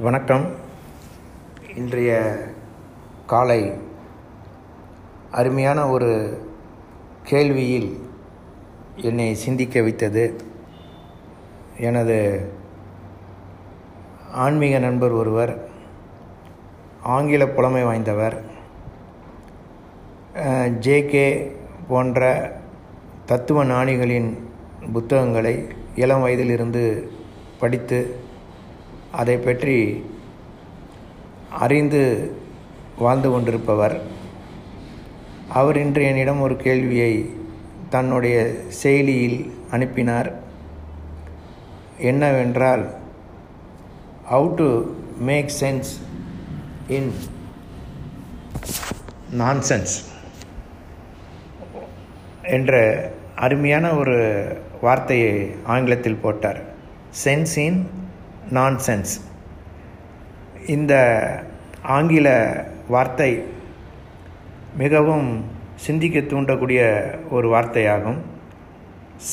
வணக்கம். இன்றைய காலை அருமையான ஒரு கேள்வியில் என்னை சிந்திக்க வைத்தது. எனது ஆன்மீக நண்பர் ஒருவர் ஆங்கில புலமை வாய்ந்தவர் ஜேகே போன்ற தத்துவ ஞானிகளின் புத்தகங்களை இளம் வயதிலிருந்து படித்து அதை பற்றி அறிந்து வாழ்ந்து கொண்டிருப்பவர். அவர் இன்று என்னிடம் ஒரு கேள்வியை தன்னுடைய செயலியில் அனுப்பினார். என்னவென்றால் how to make sense in nonsense என்ற அருமையான ஒரு வார்த்தையை ஆங்கிலத்தில் போட்டார். சென்ஸ் இன் நான்சென்ஸ் இந்த ஆங்கில வார்த்தை மிகவும் சிந்திக்க தூண்டக்கூடிய ஒரு வார்த்தையாகும்.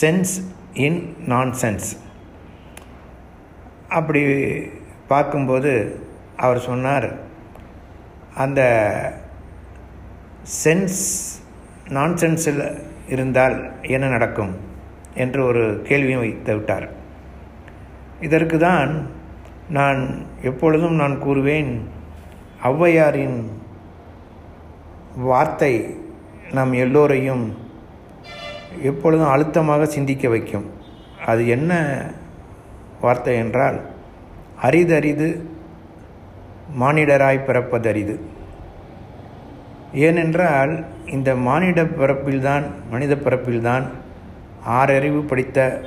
சென்ஸ் இன் நான்சென்ஸ் அப்படி பார்க்கும்போது அவர் சொன்னார் அந்த சென்ஸ் நான்சென்ஸில் இருந்தால் என்ன நடக்கும்? என்று ஒரு கேள்வியும் வைத்து விட்டார். இதற்கு தான் நான் எப்பொழுதும் நான் கூறுவேன் ஔவையாரின் வார்த்தை நம் எல்லோரையும் எப்பொழுதும் அழுத்தமாக சிந்திக்க வைக்கும். அது என்ன வார்த்தை என்றால் அரிதரிது மானிடராய் பிறப்பதரிது. ஏனென்றால் இந்த மானிட பிறப்பில்தான் மனித பிறப்பில்தான் ஆறறிவு படித்த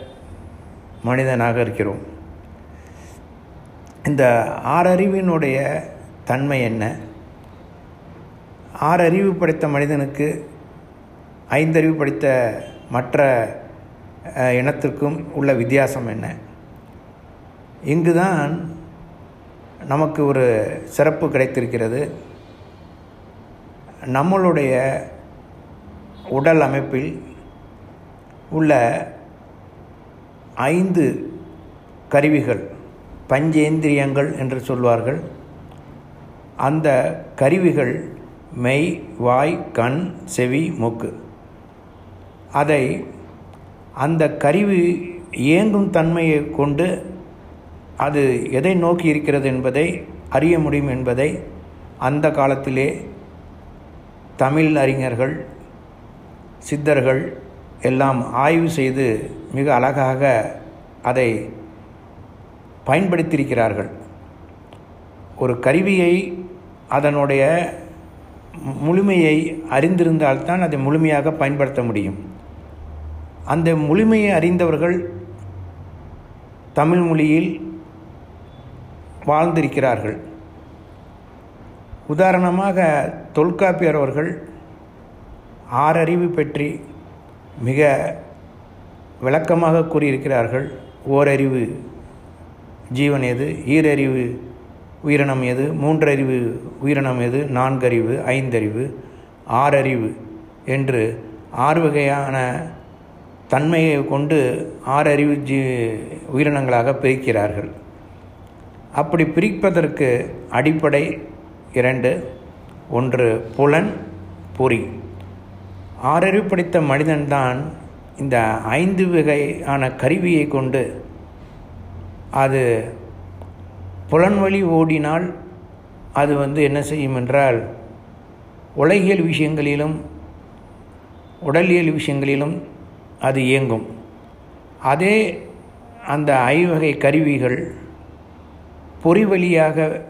மனிதனாக இருக்கிறோம். இந்த ஆறறிவினுடைய தன்மை என்ன? ஆறறிவு படைத்த மனிதனுக்கு ஐந்தறிவு படித்த மற்ற இனத்திற்கும் உள்ள வித்தியாசம் என்ன? இங்குதான் நமக்கு ஒரு சிறப்பு கிடைத்திருக்கிறது. நம்மளுடைய உடல் அமைப்பில் உள்ள ஐந்து கருவிகள் பஞ்சேந்திரியங்கள் என்று சொல்வார்கள். அந்த கருவிகள் மெய் வாய் கண் செவி மூக்கு. அதை அந்த கருவி இயங்கும் தன்மையை கொண்டு அது எதை நோக்கி இருக்கிறது என்பதை அறிய முடியும் என்பதை அந்த காலத்திலே தமிழ் அறிஞர்கள் சித்தர்கள் எல்லாம் ஆய்வு செய்து மிக அழகாக அதை பயன்படுத்தியிருக்கிறார்கள். ஒரு கருவியை அதனுடைய முழுமையை அறிந்திருந்தால்தான் அதை முழுமையாக பயன்படுத்த முடியும். அந்த முழுமையை அறிந்தவர்கள் தமிழ் மொழியில் வாழ்ந்திருக்கிறார்கள். உதாரணமாக தொல்காப்பியர் அவர்கள் ஆறறிவு பற்றி மிக விளக்கமாக கூறியிருக்கிறார்கள் ஓரறிவு. ஜீவன் எது? ஈரறிவு உயிரினம் எது? மூன்றறிவு உயிரினம் எது? நான்கறிவு ஐந்தறிவு ஆறறிவு என்று ஆறு வகையான தன்மையை கொண்டு ஆறறிவு ஜீ உயிரினங்களாக பிரிக்கிறார்கள். அப்படி பிரிப்பதற்கு அடிப்படை இரண்டு. ஒன்று புலன் பொறி ஆறறிவு படித்த மனிதன்தான் இந்த ஐந்து வகையான கருவியை கொண்டு அது புலன்வழி ஓடினால் அது வந்து என்ன செய்யும் என்றால் உலகியல் விஷயங்களிலும் உடலியல் விஷயங்களிலும் அது இயங்கும். அதே அந்த ஐவகை கருவிகள் பொறி வழியாக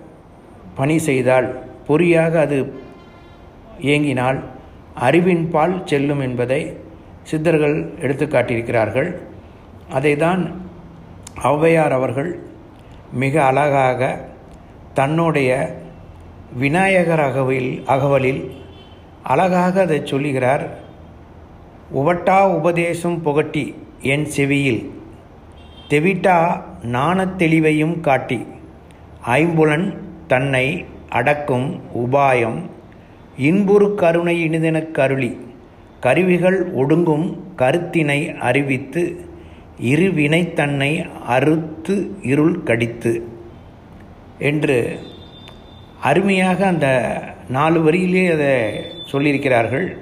பணி செய்தால் பொறியாக அது இயங்கினால் அறிவின் பால் செல்லும் என்பதை சித்தர்கள் எடுத்து காட்டியிருக்கிறார்கள் அதை தான் ஔவையார் அவர்கள் மிக அழகாக தன்னுடைய விநாயகர் அகவில் அகவலில் அழகாக அதை சொல்லுகிறார். உவட்டா உபதேசம் புகட்டி என் செவியில் தெவிட்டா நாணத் தெளிவையும் காட்டி ஐம்புலன் தன்னை அடக்கும் உபாயம் இன்புறு கருணை இனிதெனக் கருளி கருவிகள் ஒடுங்கும் கருத்தினை அறிவித்து இருவினை தன்னை அறுத்து இருள் கடித்து என்று அருமையாக அந்த நாலு வரியிலே அதை சொல்லியிருக்கிறார்கள்.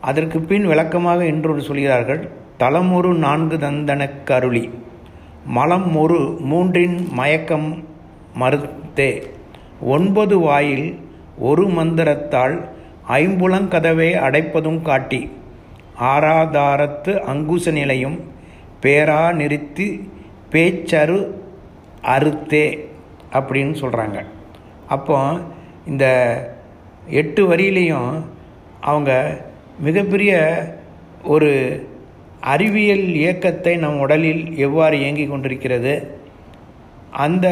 அதற்கு பின் விளக்கமாக இன்றொரு சொல்கிறார்கள் தலமொரு நான்கு தந்தனக் அருளி மலம் ஒரு மூன்றின் மயக்கம் மறுத்தே ஒன்பது வாயில் ஒரு மந்திரத்தால் ஐம்புலங்கதவை அடைப்பதும் காட்டி ஆராதாரத்து அங்குச நிலையும் பேரா நிறுத்தி பேச்சரு அறுத்தே அப்படின்னு சொல்கிறாங்க அப்போ இந்த எட்டு வரியிலையும் அவங்க மிகப்பெரிய ஒரு அறிவியல் இயக்கத்தை நம் உடலில் எவ்வாறு இயங்கி கொண்டிருக்கிறது அந்த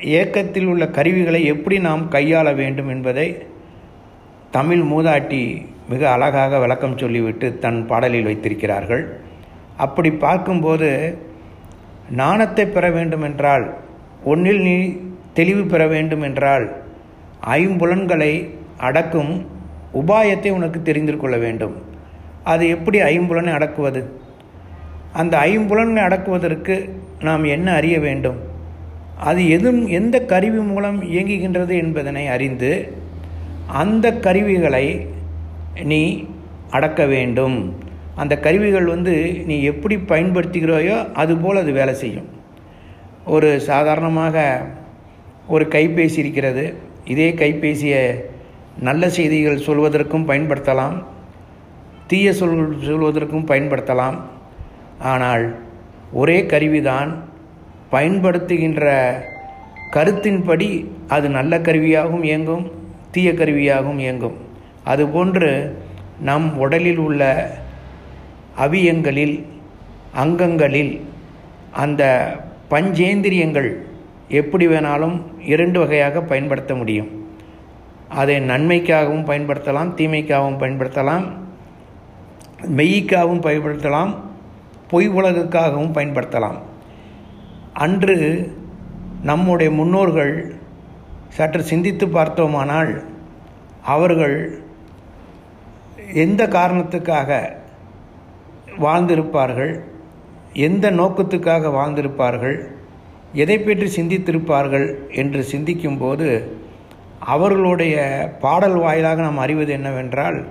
இயக்கத்தில் உள்ள கருவிகளை எப்படி நாம் கையாள வேண்டும் என்பதை தமிழ் மூதாட்டி மிக அழகாக விளக்கம் சொல்லிவிட்டு தன் பாடலில் வைத்திருக்கிறார்கள். அப்படி பார்க்கும்போது நாணத்தை பெற வேண்டுமென்றால் ஒன்றில் நீ தெளிவு பெற வேண்டும் என்றால் ஐம்புலன்களை அடக்கும் உபாயத்தை உனக்கு தெரிந்து கொள்ள வேண்டும். அது எப்படி ஐம்புலனை அடக்குவது? அந்த ஐம்புலனை அடக்குவதற்கு நாம் என்ன அறிய வேண்டும்? அது எதுவும் எந்த கருவி மூலம் இயங்குகின்றது என்பதனை அறிந்து அந்த கருவிகளை நீ அடக்க வேண்டும். அந்த கருவிகள் வந்து நீ எப்படி பயன்படுத்துகிறாயோ அதுபோல் அது வேலை செய்யும். ஒரு சாதாரணமாக ஒரு கைபேசி இருக்கிறது. இதே கைபேசியை நல்ல செய்திகள் சொல்வதற்கும் பயன்படுத்தலாம். தீய சொல் சொல்வதற்கும் பயன்படுத்தலாம். ஆனால் ஒரே கருவிதான் பயன்படுத்துகின்ற கருத்தின்படி அது நல்ல கருவியாகவும் இயங்கும் தீய கருவியாகவும் இயங்கும். அதுபோன்று நம் உடலில் உள்ள அவியங்களில் அங்கங்களில் அந்த பஞ்சேந்திரியங்கள் எப்படி வேணாலும் இரண்டு வகையாக பயன்படுத்த முடியும். அதை நன்மைக்காகவும் பயன்படுத்தலாம் தீமைக்காகவும் பயன்படுத்தலாம் மெய்க்காகவும் பயன்படுத்தலாம் பொய் உலகுக்காகவும் பயன்படுத்தலாம். அன்று நம்முடைய முன்னோர்கள் சற்று சிந்தித்து பார்த்தோமானால் அவர்கள் எந்த காரணத்துக்காக வாழ்ந்திருப்பார்கள் எந்த நோக்கத்துக்காக வாழ்ந்திருப்பார்கள் எதை பற்றி சிந்தித்திருப்பார்கள் என்று சிந்திக்கும்போது அவர்களுடைய பாடல் வாயிலாக நாம் அறிவது என்னவென்றால்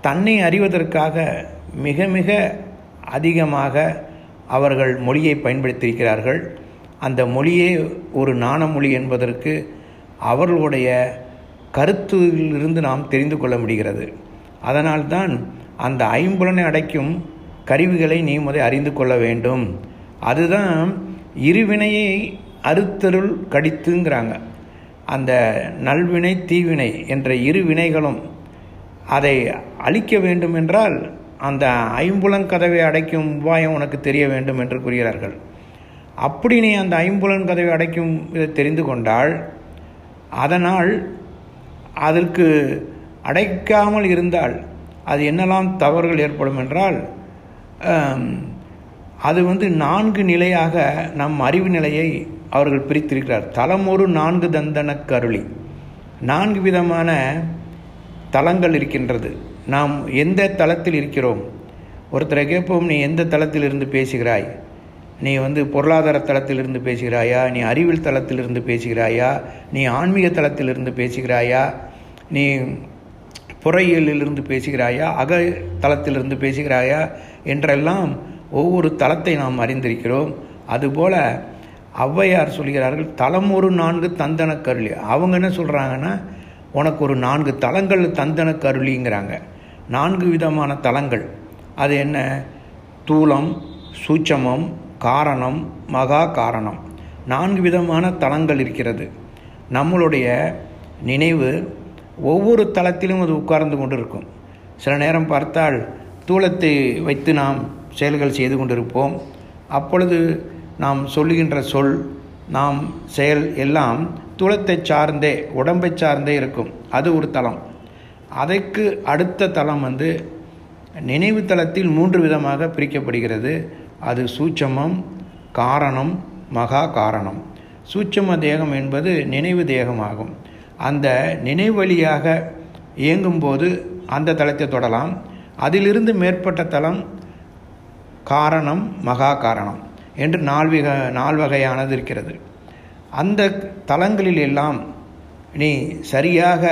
தன்னை அறிவதற்காக மிக மிக அதிகமாக அவர்கள் மொழியை பயன்படுத்தியிருக்கிறார்கள். அந்த மொழியே ஒரு நாணமொழி என்பதற்கு அவர்களுடைய கருத்திலிருந்து நாம் தெரிந்து கொள்ள முடிகிறது. அதனால்தான் அந்த ஐம்புலனை அடைக்கும் கருவிகளை நீ முதல் அறிந்து கொள்ள வேண்டும். அதுதான் இருவினையை அறுத்தருள் கடித்துங்கிறாங்க. அந்த நல்வினை தீவினை என்ற இரு வினைகளும் அதை அழிக்க வேண்டும் என்றால் அந்த ஐம்புலன் கதவை அடைக்கும் உபாயம் உனக்கு தெரிய வேண்டும் என்று கூறுகிறார்கள். அப்படி நீ அந்த ஐம்புலன் கதவை அடைக்கும் இதை தெரிந்து கொண்டால் அதனால் அதற்கு அடைக்காமல் இருந்தால் அது என்னெல்லாம் தவறுகள் ஏற்படும் என்றால் அது வந்து நான்கு நிலையாக நம் அறிவு நிலையை அவர்கள் பிரித்திருக்கிறார். தலம் ஒரு நான்கு தந்தன கருளி. நான்கு விதமான தலங்கள் இருக்கின்றது. நாம் எந்த தளத்தில் இருக்கிறோம்? ஒருத்தரை கேட்போம் நீ எந்த தளத்தில் இருந்து பேசுகிறாய்? நீ வந்து பொருளாதார தளத்திலிருந்து பேசுகிறாயா? நீ அறிவியல் தளத்திலிருந்து பேசுகிறாயா? நீ ஆன்மீக தளத்திலிருந்து பேசுகிறாயா? நீ புறையியலிலிருந்து பேசுகிறாயா? அக தளத்திலிருந்து பேசுகிறாயா? என்றெல்லாம் ஒவ்வொரு தளத்தை நாம் அறிந்திருக்கிறோம். அதுபோல ஔவையார் சொல்கிறார்கள் தலம் ஒரு நான்கு தந்தன கருளி. அவங்க என்ன சொல்கிறாங்கன்னா உனக்கு ஒரு நான்கு தலங்கள் தந்தன கருளிங்கிறாங்க. நான்கு விதமான தலங்கள் அது என்ன? தூலம் சூட்சமம் காரணம் மகா காரணம். நான்கு விதமான தலங்கள் இருக்கிறது. நம்மளுடைய நினைவு ஒவ்வொரு தளத்திலும் அது உட்கார்ந்து கொண்டு இருக்கும் சில நேரம் பார்த்தால் தூளத்தை வைத்து நாம் செயல்கள் செய்து கொண்டிருப்போம். அப்பொழுது நாம் சொல்லுகின்ற சொல் நாம் செயல் எல்லாம் தூளத்தை சார்ந்தே உடம்பை சார்ந்தே இருக்கும். அது ஒரு தளம். அதற்கு அடுத்த தளம் வந்து நினைவு தளத்தில் மூன்று விதமாக பிரிக்கப்படுகிறது. அது சூட்சமம் காரணம் மகா காரணம். சூட்சம தேகம் என்பது நினைவு தேகமாகும். அந்த நினைவு வழியாக இயங்கும்போது அந்த தளத்தை தொடலாம். அதிலிருந்து மேற்பட்ட தலம் காரணம் மகா காரணம் என்று நால்விக நால் வகையானது இருக்கிறது. அந்த தலங்களில் எல்லாம் நீ சரியாக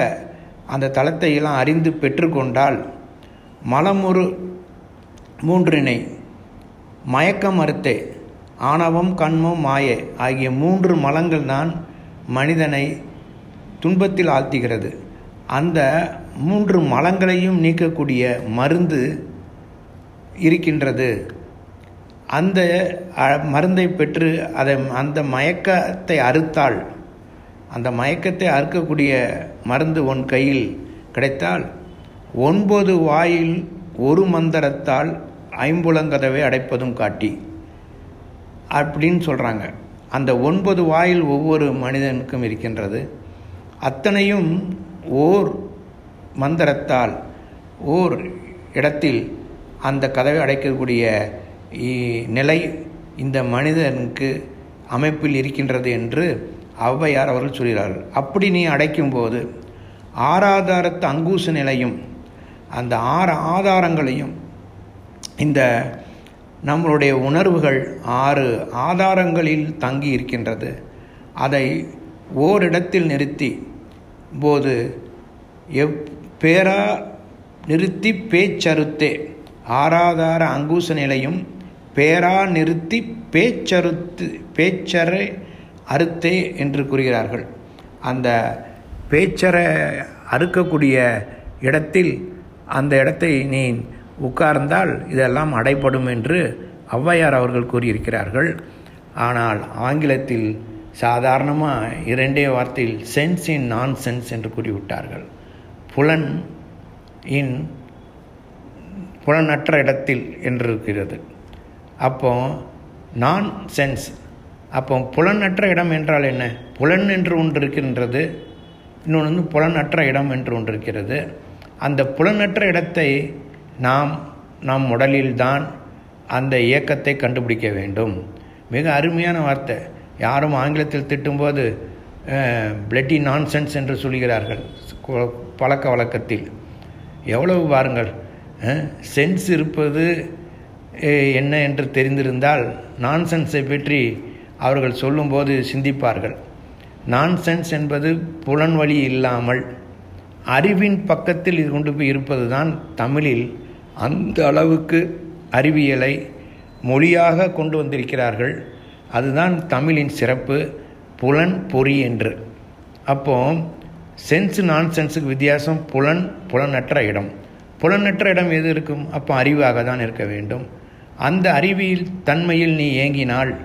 அந்த தலத்தை எல்லாம் அறிந்து பெற்றுக்கொண்டால் மலமுறு மூன்றினை மயக்க மறுத்தே ஆணவம் கண்மம் மாயை ஆகிய மூன்று மலங்கள் தான் மனிதனை துன்பத்தில் ஆழ்த்துகிறது. அந்த மூன்று மலங்களையும் நீக்கக்கூடிய மருந்து இருக்கின்றது. அந்த மருந்தை பெற்று அதை அந்த மயக்கத்தை அறுத்தால் அந்த மயக்கத்தை அறுக்கக்கூடிய மருந்து உன் கையில் கிடைத்தால் ஒன்பது வாயில் ஒரு மந்திரத்தால் ஐம்புலங்கதவை அடைப்பதும் காட்டி. அப்படின்னு சொல்கிறாங்க அந்த ஒன்பது வாயில் ஒவ்வொரு மனிதனுக்கும் இருக்கின்றது. அத்தனையும் ஓர் மந்திரத்தால் ஓர் இடத்தில் அந்த கதவை அடைக்கக்கூடிய நிலை இந்த மனிதனுக்கு அமைப்பில் இருக்கின்றது என்று ஔவையார் அவர்கள் சொல்கிறார்கள். அப்படி நீ அடைக்கும்போது ஆறாதாரத்து அங்கூச நிலையும் அந்த ஆறு ஆதாரங்களையும் இந்த நம்மளுடைய உணர்வுகள் ஆறு ஆதாரங்களில் தங்கி இருக்கின்றது. அதை ஓரிடத்தில் நிறுத்தி போது எவ் பேரா நிறுத்தி பேச்சறுத்தே. ஆராதார அங்கூச நிலையும் பேரா நிறுத்தி பேச்சறுத்து பேச்சரை அறுத்தே என்று கூறுகிறார்கள். அந்த பேச்சரை அறுக்கக்கூடிய இடத்தில் அந்த இடத்தை நீ உட்கார்ந்தால் இதெல்லாம் அடைப்படும் என்று ஔவையார் அவர்கள் கூறியிருக்கிறார்கள். ஆனால் ஆங்கிலத்தில் சாதாரணமாக இரண்டே வார்த்தையில் சென்ஸ் இன் நான் சென்ஸ் என்று கூறிவிட்டார்கள். புலன் இன் புலனற்ற இடத்தில் என்று இருக்கிறது அப்போ நான் சென்ஸ் அப்போ புலனற்ற இடம் என்றால் என்ன? புலன் என்று ஒன்று இருக்கின்றது இன்னொன்று வந்து புலனற்ற இடம் என்று ஒன்று இருக்கிறது அந்த புலனற்ற இடத்தை நாம் நம் உடலில்தான் அந்த இயக்கத்தை கண்டுபிடிக்க வேண்டும். மிக அருமையான வார்த்தை. யாரும் ஆங்கிலத்தில் திட்டும்போது பிளட்டி நான்சென்ஸ் என்று சொல்கிறார்கள் பழக்க வழக்கத்தில். எவ்வளவு பாருங்கள் சென்ஸ் இருப்பது என்ன என்று தெரிந்திருந்தால் நான்சென்ஸை பற்றி அவர்கள் சொல்லும்போது சிந்திப்பார்கள். நான்சென்ஸ் என்பது புலன் வழி இல்லாமல் அறிவின் பக்கத்தில் இது கொண்டு போய் இருப்பது தான் தமிழில் அந்த அளவுக்கு அறிவியலை மொழியாக கொண்டு வந்திருக்கிறார்கள். அதுதான் தமிழின் சிறப்பு புலன் பொறி என்று. அப்போ சென்ஸ் நான் சென்ஸுக்கு வித்தியாசம் புலன் புலனற்ற இடம். புலனற்ற இடம் எது இருக்கும்? அப்போ அறிவாக தான் இருக்க வேண்டும். அந்த அறிவியல் தன்மையில் நீ ஏங்கினால்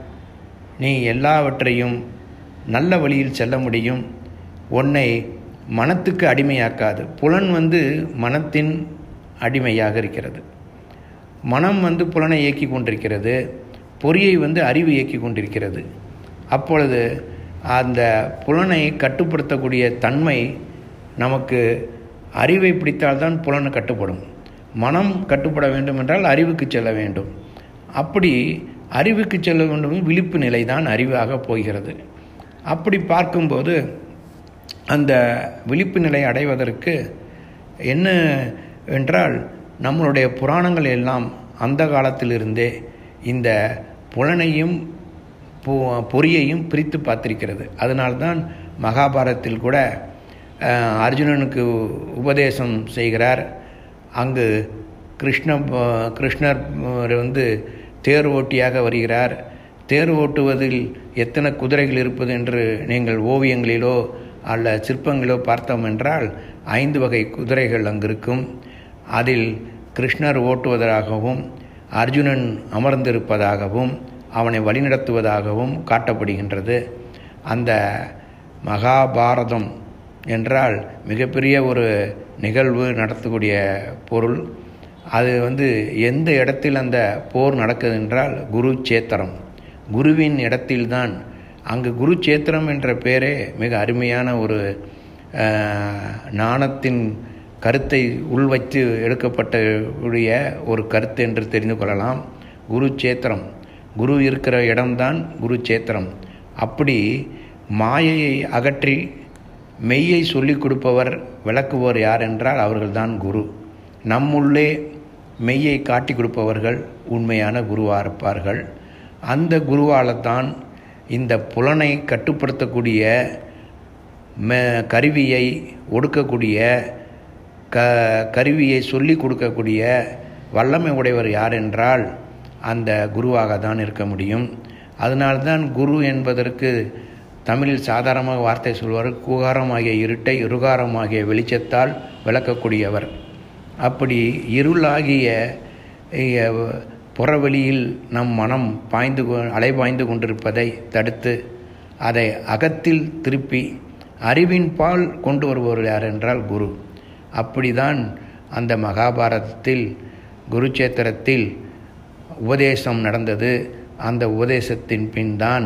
நீ எல்லாவற்றையும் நல்ல வழியில் செல்ல முடியும். உன்னை மனத்துக்கு அடிமையாக்காது. புலன் வந்து மனத்தின் அடிமையாக இருக்கிறது. மனம் வந்து புலனை இயக்கி கொண்டிருக்கிறது. பொறியை வந்து அறிவு இயக்கி கொண்டிருக்கிறது. அப்பொழுது அந்த புலனை கட்டுப்படுத்தக்கூடிய தன்மை நமக்கு அறிவை பிடித்தால்தான் புலனை கட்டுப்படும். மனம் கட்டுப்பட வேண்டும் என்றால் அறிவுக்கு செல்ல வேண்டும். அப்படி அறிவுக்கு செல்ல வேண்டும் விழிப்பு நிலை தான் அறிவாக போகிறது. அப்படி பார்க்கும்போது அந்த விழிப்பு நிலை அடைவதற்கு என்ன என்றால் நம்மளுடைய புராணங்கள் எல்லாம் அந்த காலத்திலிருந்தே இந்த புலனையும் பொறியையும் பிரித்து பார்த்திருக்கிறது. அதனால்தான் மகாபாரதத்தில் கூட அர்ஜுனனுக்கு உபதேசம் செய்கிறார். அங்கு கிருஷ்ண கிருஷ்ணர் வந்து தேர் ஓட்டியாக வருகிறார். தேர் ஓட்டுவதில் எத்தனை குதிரைகள் இருப்பது என்று நீங்கள் ஓவியங்களிலோ அல்ல சிற்பங்களோ பார்த்தோம் என்றால் ஐந்து வகை குதிரைகள் அங்கு இருக்கும் அதில் கிருஷ்ணர் ஓட்டுவதாகவும் அர்ஜுனன் அமர்ந்திருப்பதாகவும் அவனை வழிநடத்துவதாகவும் காட்டப்படுகின்றது. அந்த மகாபாரதம் என்றால் மிகப்பெரிய ஒரு நிகழ்வு நடத்தக்கூடிய பொருள். அது வந்து எந்த இடத்தில் அந்த போர் நடக்குது என்றால் குரு சேத்திரம் குருவின் இடத்தில்தான். அங்கு குரு சேத்திரம் என்ற பெயரே மிக அருமையான ஒரு நாணத்தின் கருத்தை உள்வைத்து எடுக்கப்பட்ட உடைய ஒரு கருத்து என்று தெரிந்து கொள்ளலாம். குரு சேத்திரம். குரு இருக்கிற இடம்தான் குரு சேத்திரம். அப்படி மாயையை அகற்றி மெய்யை சொல்லிக் கொடுப்பவர் விளக்குவோர் யார் என்றால் அவர்கள்தான் குரு. நம்முள்ளே மெய்யை காட்டி கொடுப்பவர்கள் உண்மையான குருவாக இருப்பார்கள். அந்த குருவால் தான் இந்த புலனை கட்டுப்படுத்தக்கூடிய மெ கருவியை ஒடுக்கக்கூடிய க கருவியை சொல்லி கொடுக்கக்கூடிய வல்லமை உடையவர் யார் என்றால் அந்த குருவாக தான் இருக்க முடியும். அதனால்தான் குரு என்பதற்கு தமிழில் சாதாரணமாக வார்த்தை சொல்வார் கூகாரமாகிய இருட்டை இருகாரமாகிய வெளிச்சத்தால் விளக்கக்கூடியவர். அப்படி இருளாகிய புறவெளியில் நம் மனம் பாய்ந்து அலைபாய்ந்து கொண்டிருப்பதை தடுத்து அதை அகத்தில் திருப்பி அறிவின் பால் கொண்டு வருபவர் யார் என்றால் குரு. அப்படிதான் அந்த மகாபாரதத்தில் குருச்சேத்திரத்தில் உபதேசம் நடந்தது. அந்த உபதேசத்தின் பின் தான்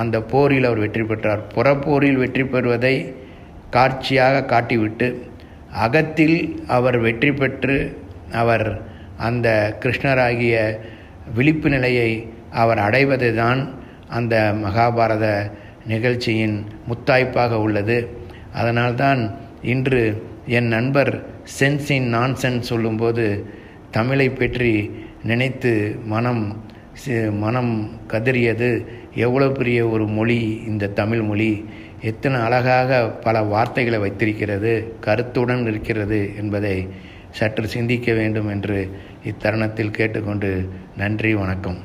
அந்த போரில் அவர் வெற்றி பெற்றார். புறப்போரில் வெற்றி பெறுவதை காட்சியாக காட்டிவிட்டு அகத்தில் அவர் வெற்றி பெற்று அவர் அந்த கிருஷ்ணராகிய விழிப்பு நிலையை அவர் அடைவது தான் அந்த மகாபாரத நிகழ்ச்சியின் முத்தாய்ப்பாக உள்ளது. அதனால்தான் இன்று என் நண்பர் சென்ஸ் இன் நான் சென்ஸ் சொல்லும்போது தமிழை பற்றி நினைத்து மனம் மனம் கதறியது. எவ்வளோ பெரிய ஒரு மொழி இந்த தமிழ் மொழி. எத்தனை அழகாக பல வார்த்தைகளை வைத்திருக்கிறது கருத்துடன் இருக்கிறது என்பதை சற்று சிந்திக்க வேண்டும் என்று இத்தருணத்தில் கேட்டுக்கொண்டு நன்றி வணக்கம்.